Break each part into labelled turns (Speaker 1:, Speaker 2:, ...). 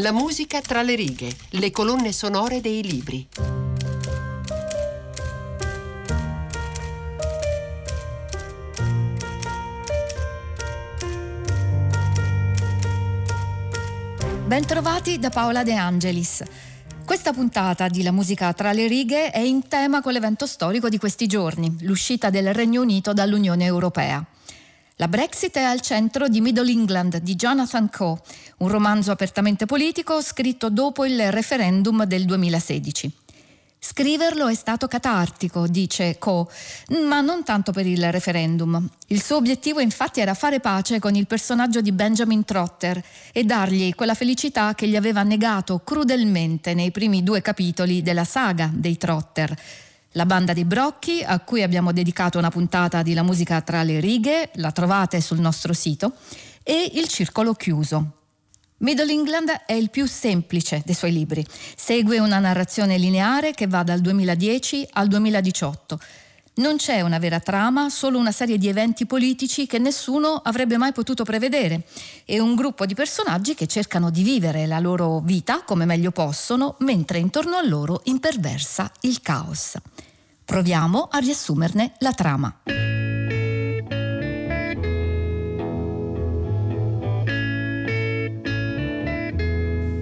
Speaker 1: La musica tra le righe, le colonne sonore dei libri.
Speaker 2: Bentrovati da Paola De Angelis. Questa puntata di La musica tra le righe è in tema con l'evento storico di questi giorni, l'uscita del Regno Unito dall'Unione Europea. La Brexit è al centro di Middle England di Jonathan Coe, un romanzo apertamente politico scritto dopo il referendum del 2016. Scriverlo è stato catartico, dice Coe, ma non tanto per il referendum. Il suo obiettivo infatti era fare pace con il personaggio di Benjamin Trotter e dargli quella felicità che gli aveva negato crudelmente nei primi due capitoli della saga dei Trotter la banda dei Brocchi, a cui abbiamo dedicato una puntata di La musica tra le righe, la trovate sul nostro sito, e Il circolo chiuso. Middle England è il più semplice dei suoi libri. Segue una narrazione lineare che va dal 2010 al 2018. Non c'è una vera trama, solo una serie di eventi politici che nessuno avrebbe mai potuto prevedere e un gruppo di personaggi che cercano di vivere la loro vita come meglio possono, mentre intorno a loro imperversa il caos. Proviamo a riassumerne la trama.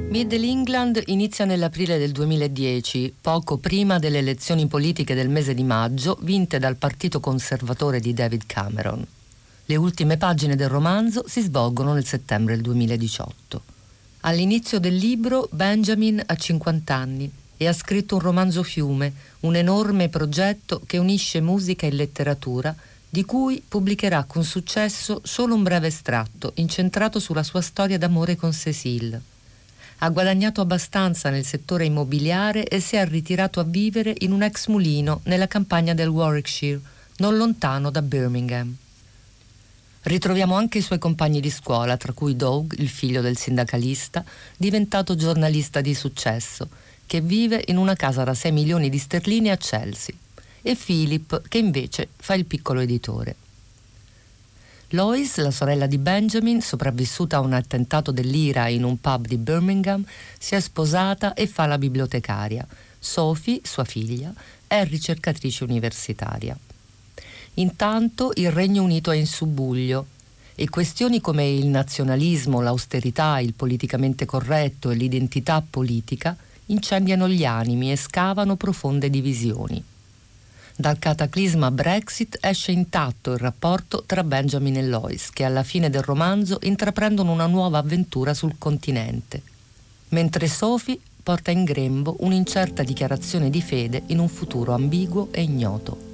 Speaker 3: Middle England inizia nell'aprile del 2010, poco prima delle elezioni politiche del mese di maggio vinte dal partito conservatore di David Cameron. Le ultime pagine del romanzo si svolgono nel settembre del 2018. All'inizio del libro Benjamin ha 50 anni e ha scritto un romanzo fiume, un enorme progetto che unisce musica e letteratura, di cui pubblicherà con successo solo un breve estratto incentrato sulla sua storia d'amore con Cecile ha guadagnato abbastanza nel settore immobiliare e si è ritirato a vivere in un ex mulino nella campagna del Warwickshire, non lontano da Birmingham. Ritroviamo anche i suoi compagni di scuola, tra cui Doug, il figlio del sindacalista, diventato giornalista di successo, che vive in una casa da 6 milioni di sterline a Chelsea, e Philip, che invece fa il piccolo editore. Lois, la sorella di Benjamin, sopravvissuta a un attentato dell'IRA in un pub di Birmingham, si è sposata e fa la bibliotecaria. Sophie, sua figlia, è ricercatrice universitaria. Intanto il Regno Unito è in subbuglio e questioni come il nazionalismo, l'austerità, il politicamente corretto e l'identità politica incendiano gli animi e scavano profonde divisioni. Dal cataclisma Brexit esce intatto il rapporto tra Benjamin e Lois, che alla fine del romanzo intraprendono una nuova avventura sul continente. Mentre Sophie porta in grembo un'incerta dichiarazione di fede in un futuro ambiguo e ignoto.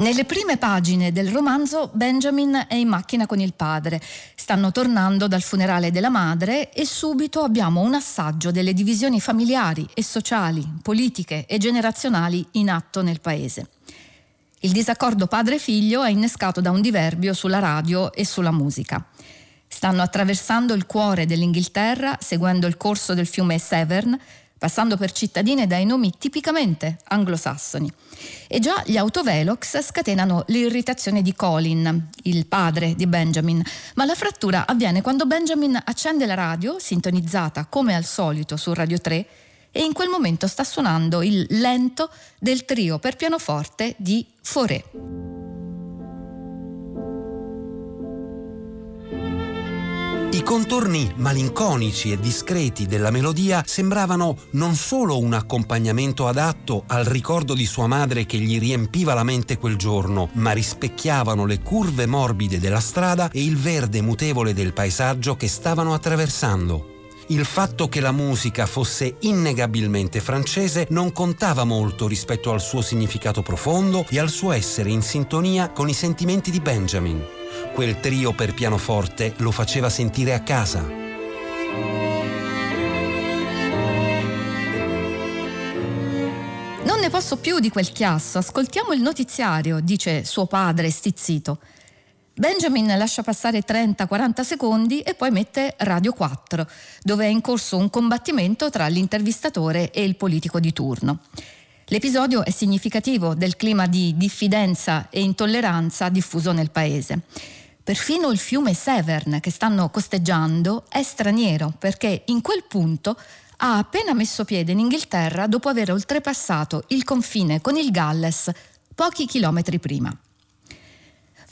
Speaker 2: Nelle prime pagine del romanzo Benjamin è in macchina con il padre. Stanno tornando dal funerale della madre e subito abbiamo un assaggio delle divisioni familiari e sociali, politiche e generazionali in atto nel paese. Il disaccordo padre-figlio è innescato da un diverbio sulla radio e sulla musica. Stanno attraversando il cuore dell'Inghilterra seguendo il corso del fiume Severn passando per cittadine dai nomi tipicamente anglosassoni. E già gli autovelox scatenano l'irritazione di Colin, il padre di Benjamin, ma la frattura avviene quando Benjamin accende la radio, sintonizzata come al solito su Radio 3, e in quel momento sta suonando il lento del trio per pianoforte di Fauré.
Speaker 4: I contorni malinconici e discreti della melodia sembravano non solo un accompagnamento adatto al ricordo di sua madre che gli riempiva la mente quel giorno, ma rispecchiavano le curve morbide della strada e il verde mutevole del paesaggio che stavano attraversando. Il fatto che la musica fosse innegabilmente francese non contava molto rispetto al suo significato profondo e al suo essere in sintonia con i sentimenti di Benjamin. Quel trio per pianoforte lo faceva sentire a casa.
Speaker 2: Non ne posso più di quel chiasso, ascoltiamo il notiziario, dice suo padre stizzito. Benjamin lascia passare 30-40 secondi e poi mette Radio 4, dove è in corso un combattimento tra l'intervistatore e il politico di turno. L'episodio è significativo del clima di diffidenza e intolleranza diffuso nel paese. Perfino il fiume Severn che stanno costeggiando è straniero perché in quel punto ha appena messo piede in Inghilterra dopo aver oltrepassato il confine con il Galles pochi chilometri prima.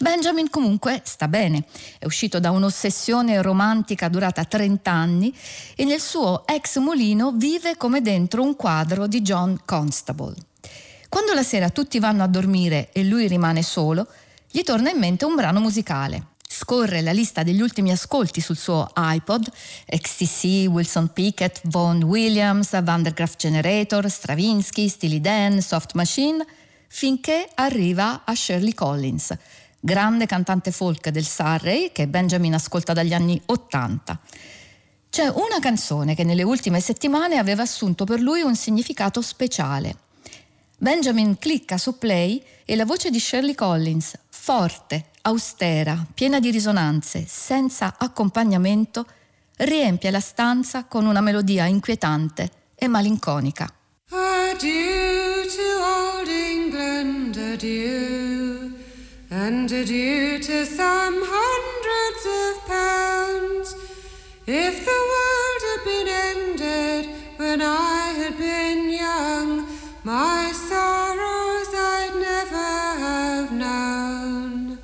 Speaker 2: Benjamin comunque sta bene, è uscito da un'ossessione romantica durata 30 anni e nel suo ex mulino vive come dentro un quadro di John Constable. Quando la sera tutti vanno a dormire e lui rimane solo, gli torna in mente un brano musicale. Scorre la lista degli ultimi ascolti sul suo iPod, XTC, Wilson Pickett, Vaughan Williams, Vandergraaf Generator, Stravinsky, Steely Dan, Soft Machine, finché arriva a Shirley Collins, grande cantante folk del Surrey che Benjamin ascolta dagli anni 80. C'è una canzone che nelle ultime settimane aveva assunto per lui un significato speciale. Benjamin clicca su play e la voce di Shirley Collins, forte, austera, piena di risonanze, senza accompagnamento, riempie la stanza con una melodia inquietante e malinconica.
Speaker 5: Adieu to old England, adieu. And adieu to some hundreds of pounds. If the world had been ended when I had been young, my sorrows I'd never have known.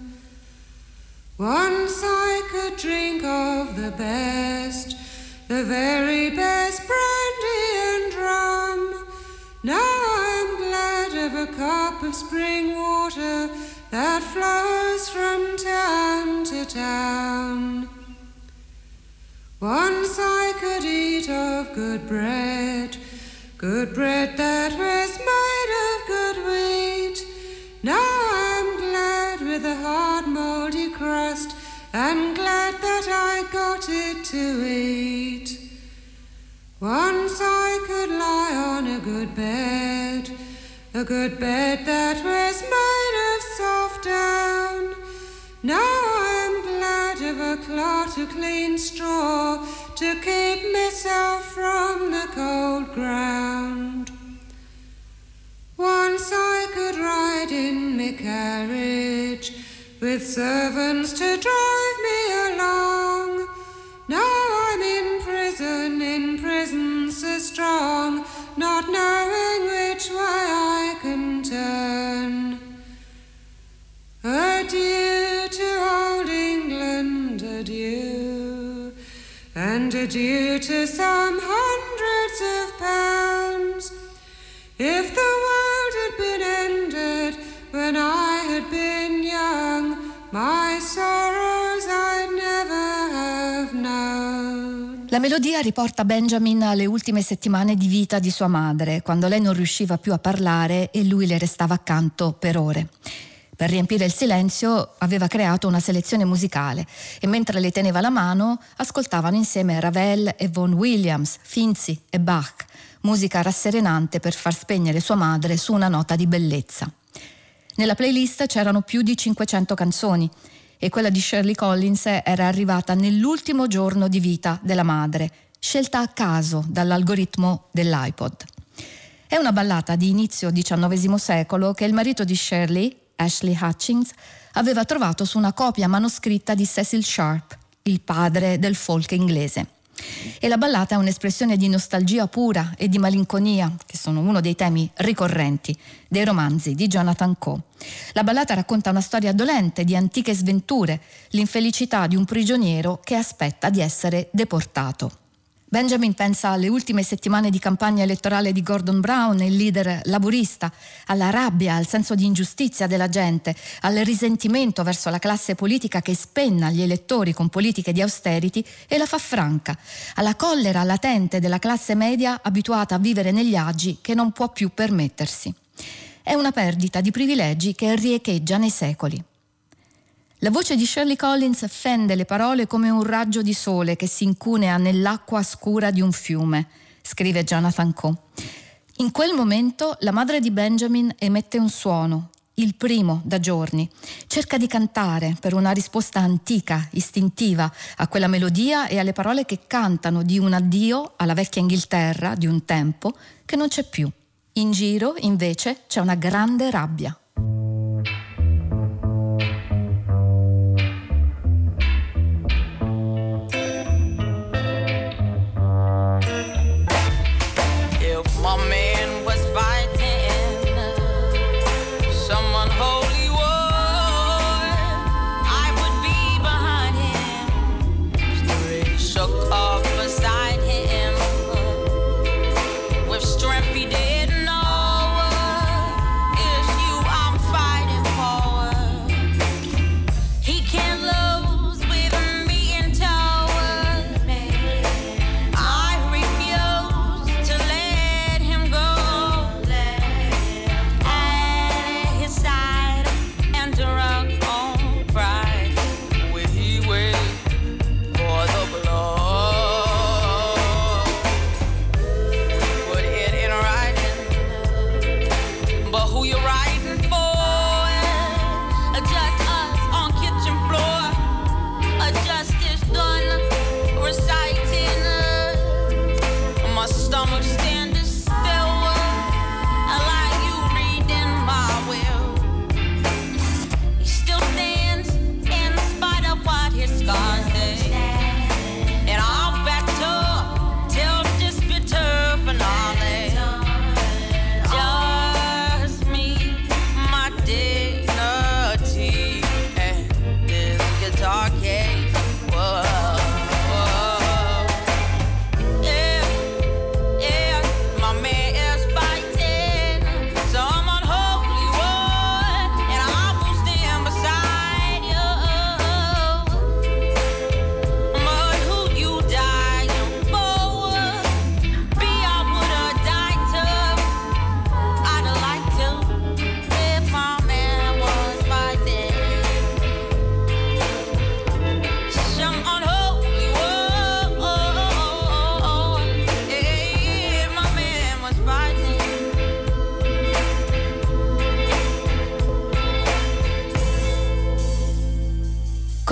Speaker 5: Once I could drink of the best, the very best brandy and rum. Now I'm glad of a cup of spring water that flows from town to town. Once I could eat of good bread, good bread that was made of good wheat. Now I'm glad with a hard moldy crust, and glad that I got it to eat. Once I could lie on a good bed, a good bed that was made down. Now I'm glad of a cloth of clean straw to keep myself from the cold ground. Once I could ride in my carriage with servants to drive me along. Now I'm in prison, in prison so strong, not knowing which way I can turn. Adieu to some hundreds of pounds. If the world had been ended when I had been young, my sorrows I'd never have known.
Speaker 2: La melodia riporta Benjamin alle ultime settimane di vita di sua madre, quando lei non riusciva più a parlare e lui le restava accanto per ore. Per riempire il silenzio aveva creato una selezione musicale e mentre le teneva la mano ascoltavano insieme Ravel e Vaughan Williams, Finzi e Bach, musica rasserenante per far spegnere sua madre su una nota di bellezza. Nella playlist c'erano più di 500 canzoni e quella di Shirley Collins era arrivata nell'ultimo giorno di vita della madre, scelta a caso dall'algoritmo dell'iPod. È una ballata di inizio XIX secolo che il marito di Shirley, Ashley Hutchings, aveva trovato su una copia manoscritta di Cecil Sharp, il padre del folk inglese. E la ballata è un'espressione di nostalgia pura e di malinconia, che sono uno dei temi ricorrenti dei romanzi di Jonathan Coe. La ballata racconta una storia dolente di antiche sventure, l'infelicità di un prigioniero che aspetta di essere deportato. Benjamin pensa alle ultime settimane di campagna elettorale di Gordon Brown, il leader laburista, alla rabbia, al senso di ingiustizia della gente, al risentimento verso la classe politica che spenna gli elettori con politiche di austerity e la fa franca, alla collera latente della classe media abituata a vivere negli agi che non può più permettersi. È una perdita di privilegi che riecheggia nei secoli. La voce di Shirley Collins fende le parole come un raggio di sole che si incunea nell'acqua scura di un fiume, scrive Jonathan Coe. In quel momento la madre di Benjamin emette un suono, il primo da giorni. Cerca di cantare per una risposta antica, istintiva, a quella melodia e alle parole che cantano di un addio alla vecchia Inghilterra di un tempo che non c'è più. In giro, invece, c'è una grande rabbia.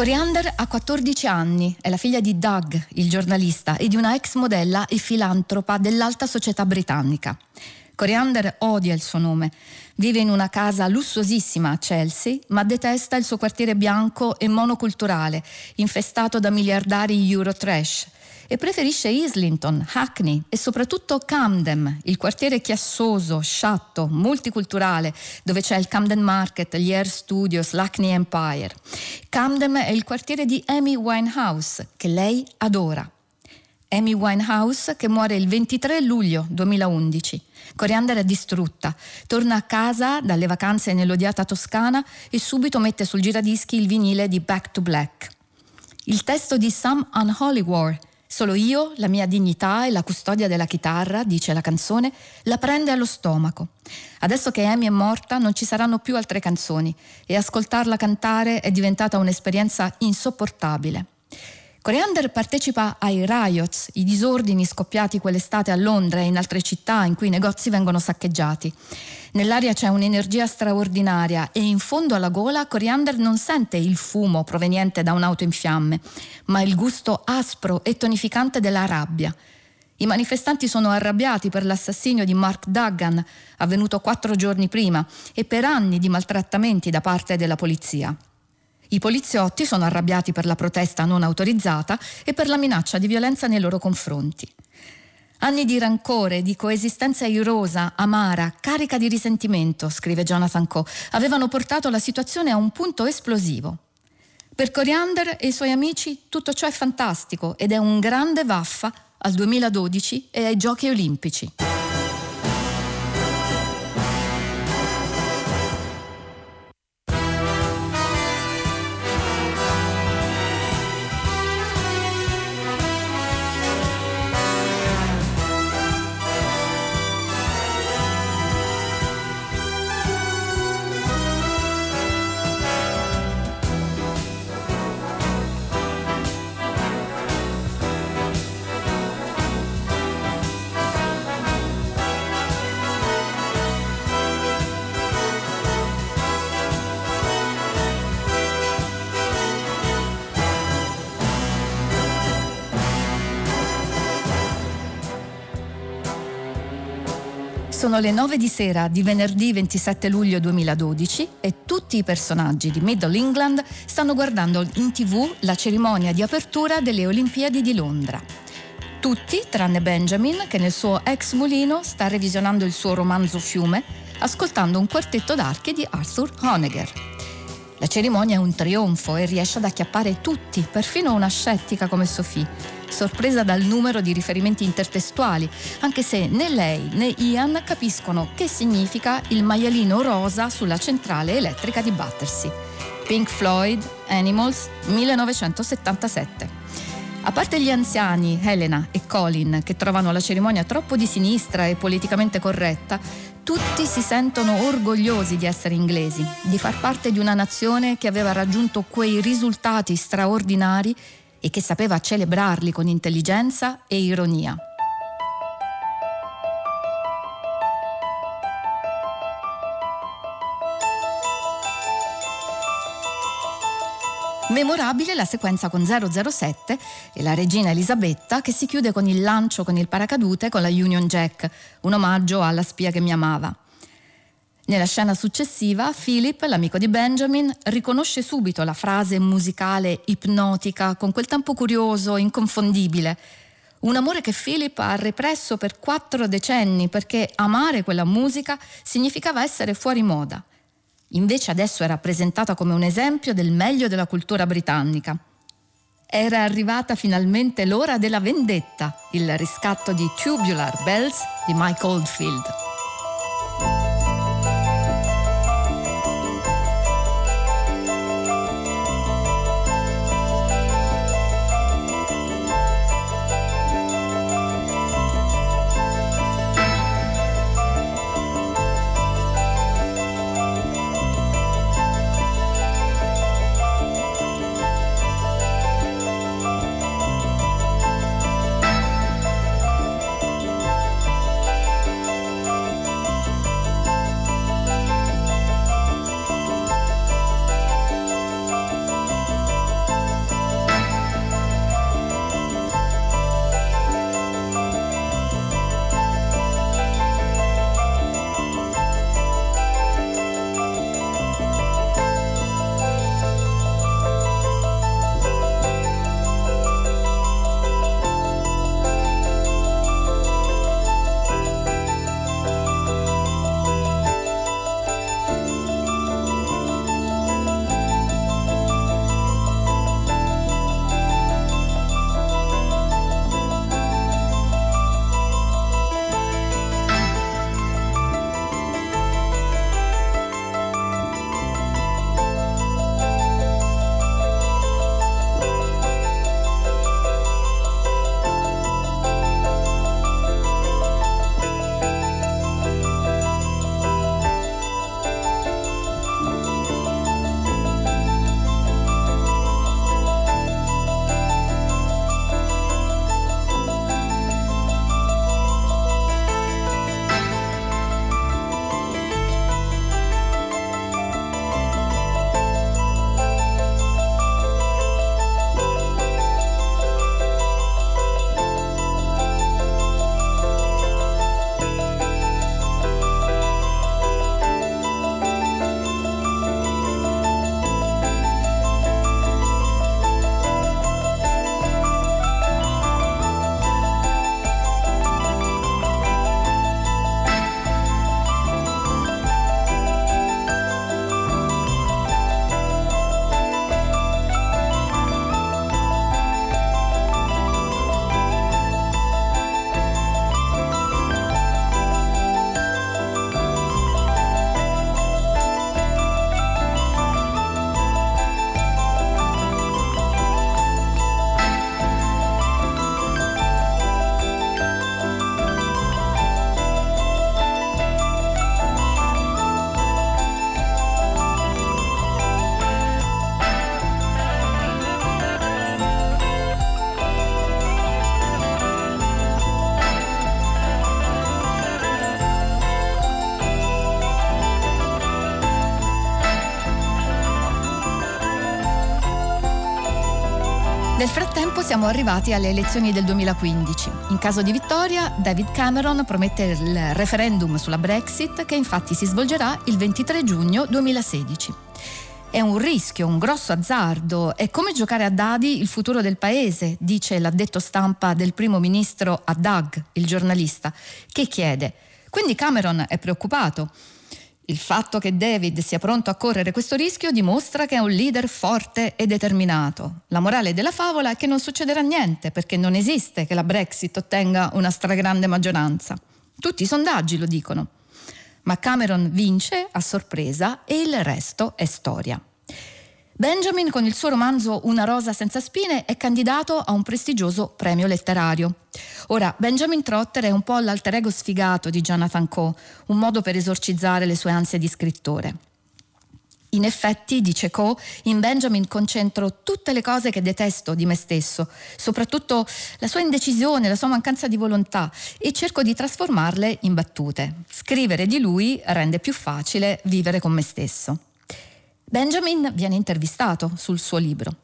Speaker 2: Coriander ha 14 anni, è la figlia di Doug, il giornalista, e di una ex modella e filantropa dell'alta società britannica. Coriander odia il suo nome. Vive in una casa lussuosissima a Chelsea, ma detesta il suo quartiere bianco e monoculturale, infestato da miliardari Eurotrash e preferisce Islington, Hackney e soprattutto Camden, il quartiere chiassoso, sciatto, multiculturale, dove c'è il Camden Market, gli Air Studios, l'Hackney Empire. Camden è il quartiere di Amy Winehouse, che lei adora. Amy Winehouse che muore il 23 luglio 2011. Coriander è distrutta, torna a casa dalle vacanze nell'odiata Toscana e subito mette sul giradischi il vinile di Back to Black. Il testo di Sam Unholy War Solo io, la mia dignità e la custodia della chitarra, dice la canzone, la prende allo stomaco. Adesso che Amy è morta non ci saranno più altre canzoni e ascoltarla cantare è diventata un'esperienza insopportabile. Coriander partecipa ai riots, i disordini scoppiati quell'estate a Londra e in altre città in cui i negozi vengono saccheggiati. Nell'aria c'è un'energia straordinaria e in fondo alla gola Coriander non sente il fumo proveniente da un'auto in fiamme, ma il gusto aspro e tonificante della rabbia. I manifestanti sono arrabbiati per l'assassinio di Mark Duggan, avvenuto quattro giorni prima, e per anni di maltrattamenti da parte della polizia. I poliziotti sono arrabbiati per la protesta non autorizzata e per la minaccia di violenza nei loro confronti. Anni di rancore, di coesistenza irosa, amara, carica di risentimento, scrive Jonathan Coe, avevano portato la situazione a un punto esplosivo. Per Coriander e i suoi amici tutto ciò è fantastico ed è un grande vaffa al 2012 e ai Giochi Olimpici. Sono le 9 di sera di venerdì 27 luglio 2012 e tutti i personaggi di Middle England stanno guardando in tv la cerimonia di apertura delle Olimpiadi di Londra. Tutti, tranne Benjamin, che nel suo ex mulino sta revisionando il suo romanzo Fiume, ascoltando un quartetto d'archi di Arthur Honegger. La cerimonia è un trionfo e riesce ad acchiappare tutti, perfino una scettica come Sophie sorpresa dal numero di riferimenti intertestuali, anche se né lei né Ian capiscono che significa il maialino rosa sulla centrale elettrica di Battersea. Pink Floyd, Animals, 1977. A parte gli anziani, Helena e Colin, che trovano la cerimonia troppo di sinistra e politicamente corretta, tutti si sentono orgogliosi di essere inglesi, di far parte di una nazione che aveva raggiunto quei risultati straordinari e che sapeva celebrarli con intelligenza e ironia. Memorabile la sequenza con 007 e la regina Elisabetta che si chiude con il lancio con il paracadute con la Union Jack, un omaggio alla spia che mi amava. Nella scena successiva, Philip, l'amico di Benjamin, riconosce subito la frase musicale ipnotica con quel tempo curioso, inconfondibile. Un amore che Philip ha represso per quattro decenni perché amare quella musica significava essere fuori moda. Invece adesso era presentata come un esempio del meglio della cultura britannica. Era arrivata finalmente l'ora della vendetta, il riscatto di Tubular Bells di Mike Oldfield. Siamo arrivati alle elezioni del 2015. In caso di vittoria, David Cameron promette il referendum sulla Brexit che infatti si svolgerà il 23 giugno 2016. È un rischio, un grosso azzardo, è come giocare a dadi il futuro del paese, dice l'addetto stampa del primo ministro a Doug, il giornalista, che chiede. Quindi Cameron è preoccupato. Il fatto che David sia pronto a correre questo rischio dimostra che è un leader forte e determinato. La morale della favola è che non succederà niente perché non esiste che la Brexit ottenga una stragrande maggioranza. Tutti i sondaggi lo dicono. Ma Cameron vince a sorpresa e il resto è storia. Benjamin, con il suo romanzo Una rosa senza spine, è candidato a un prestigioso premio letterario. Ora, Benjamin Trotter è un po' l'alter ego sfigato di Jonathan Coe, un modo per esorcizzare le sue ansie di scrittore. In effetti, dice Coe, in Benjamin concentro tutte le cose che detesto di me stesso, soprattutto la sua indecisione, la sua mancanza di volontà, e cerco di trasformarle in battute. Scrivere di lui rende più facile vivere con me stesso. Benjamin viene intervistato sul suo libro.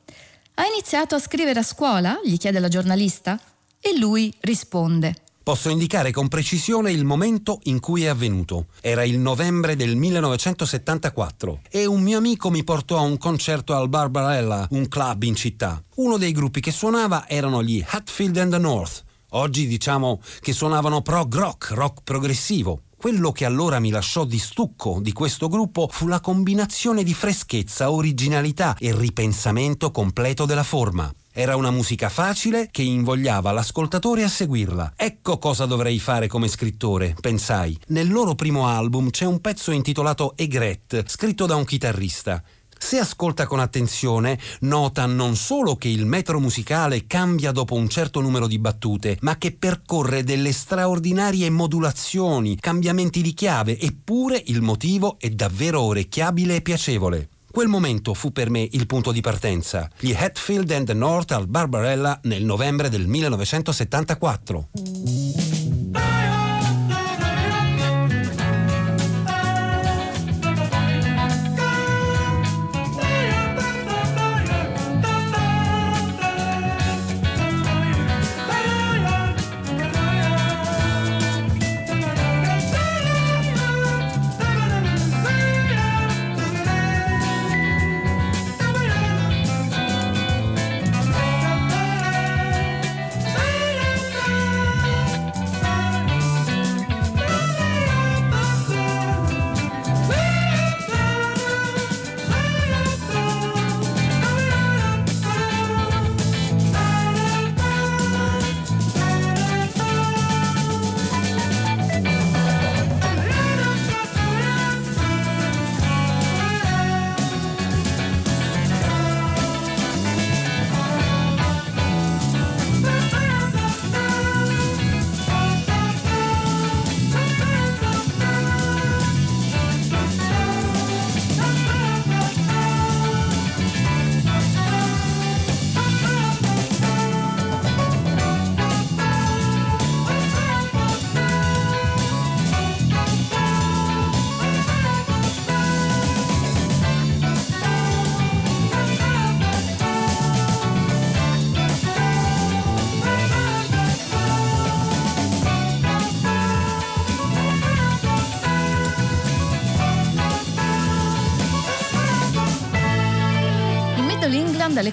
Speaker 2: Ha iniziato a scrivere a scuola? gli chiede la giornalista. E lui risponde.
Speaker 4: Posso indicare con precisione il momento in cui è avvenuto. Era il novembre del 1974 e un mio amico mi portò a un concerto al Barbarella, un club in città. Uno dei gruppi che suonava erano gli Hatfield and the North. Oggi diciamo che suonavano prog rock, rock progressivo. Quello che allora mi lasciò di stucco di questo gruppo fu la combinazione di freschezza, originalità e ripensamento completo della forma. Era una musica facile che invogliava l'ascoltatore a seguirla. Ecco cosa dovrei fare come scrittore, pensai. Nel loro primo album c'è un pezzo intitolato Egret, scritto da un chitarrista. Se ascolta con attenzione, nota non solo che il metro musicale cambia dopo un certo numero di battute, ma che percorre delle straordinarie modulazioni, cambiamenti di chiave, eppure il motivo è davvero orecchiabile e piacevole. Quel momento fu per me il punto di partenza. Gli Hatfield and the North al Barbarella nel novembre del 1974.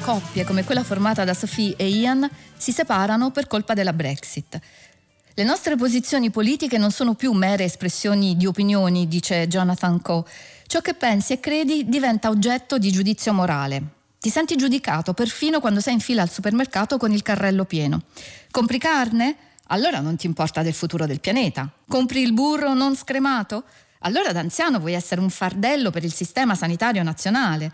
Speaker 2: Coppie come quella formata da Sophie e Ian si separano per colpa della Brexit. Le nostre posizioni politiche non sono più mere espressioni di opinioni, dice Jonathan Coe. Ciò che pensi e credi diventa oggetto di giudizio morale. Ti senti giudicato perfino quando sei in fila al supermercato con il carrello pieno. Compri carne? Allora non ti importa del futuro del pianeta. Compri il burro non scremato? Allora da anziano vuoi essere un fardello per il sistema sanitario nazionale.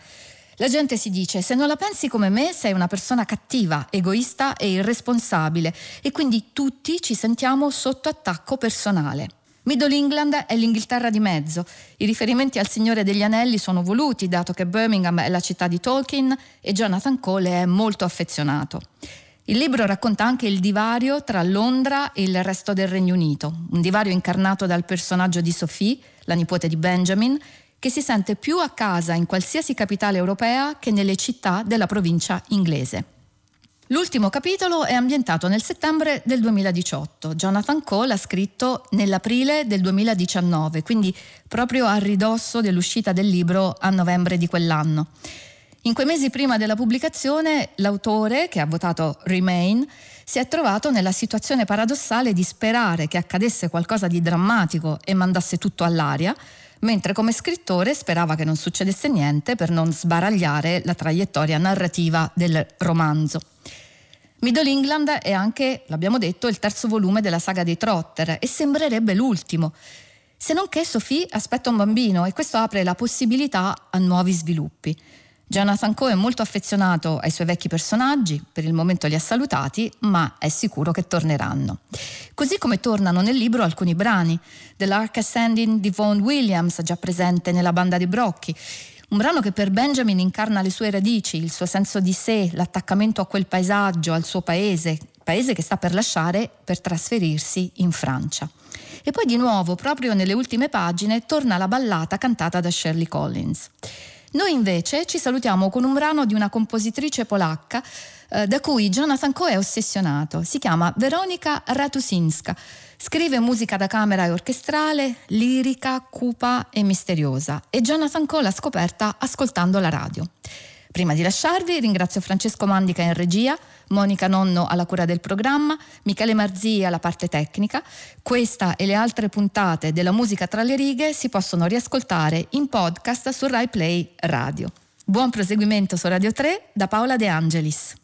Speaker 2: La gente si dice, se non la pensi come me, sei una persona cattiva, egoista e irresponsabile e quindi tutti ci sentiamo sotto attacco personale. Middle England è l'Inghilterra di mezzo. I riferimenti al Signore degli Anelli sono voluti, dato che Birmingham è la città di Tolkien e Jonathan Cole è molto affezionato. Il libro racconta anche il divario tra Londra e il resto del Regno Unito, un divario incarnato dal personaggio di Sophie, la nipote di Benjamin, che si sente più a casa in qualsiasi capitale europea che nelle città della provincia inglese. L'ultimo capitolo è ambientato nel settembre del 2018. Jonathan Cole ha scritto nell'aprile del 2019, quindi proprio a ridosso dell'uscita del libro a novembre di quell'anno. In quei mesi prima della pubblicazione, l'autore, che ha votato Remain, si è trovato nella situazione paradossale di sperare che accadesse qualcosa di drammatico e mandasse tutto all'aria, mentre come scrittore sperava che non succedesse niente per non sbaragliare la traiettoria narrativa del romanzo. Middle England è anche, l'abbiamo detto, il terzo volume della saga dei Trotter e sembrerebbe l'ultimo. Se non che Sophie aspetta un bambino e questo apre la possibilità a nuovi sviluppi. Jonathan Coe è molto affezionato ai suoi vecchi personaggi, per il momento li ha salutati, ma è sicuro che torneranno. Così come tornano nel libro alcuni brani, The Lark Ascending di Vaughan Williams, già presente nella banda di Brocchi, un brano che per Benjamin incarna le sue radici, il suo senso di sé, l'attaccamento a quel paesaggio, al suo paese, paese che sta per lasciare per trasferirsi in Francia. E poi di nuovo, proprio nelle ultime pagine, torna la ballata cantata da Shirley Collins. Noi invece ci salutiamo con un brano di una compositrice polacca eh, da cui Jonathan Coe è ossessionato. Si chiama Veronika Ratusinska. Scrive musica da camera e orchestrale, lirica, cupa e misteriosa e Jonathan Coe l'ha scoperta ascoltando la radio. Prima di lasciarvi ringrazio Francesco Mandica in regia, Monica Nonno alla cura del programma, Michele Marzia alla parte tecnica. Questa e le altre puntate della musica tra le righe si possono riascoltare in podcast su Rai Play Radio. Buon proseguimento su Radio 3 da Paola De Angelis.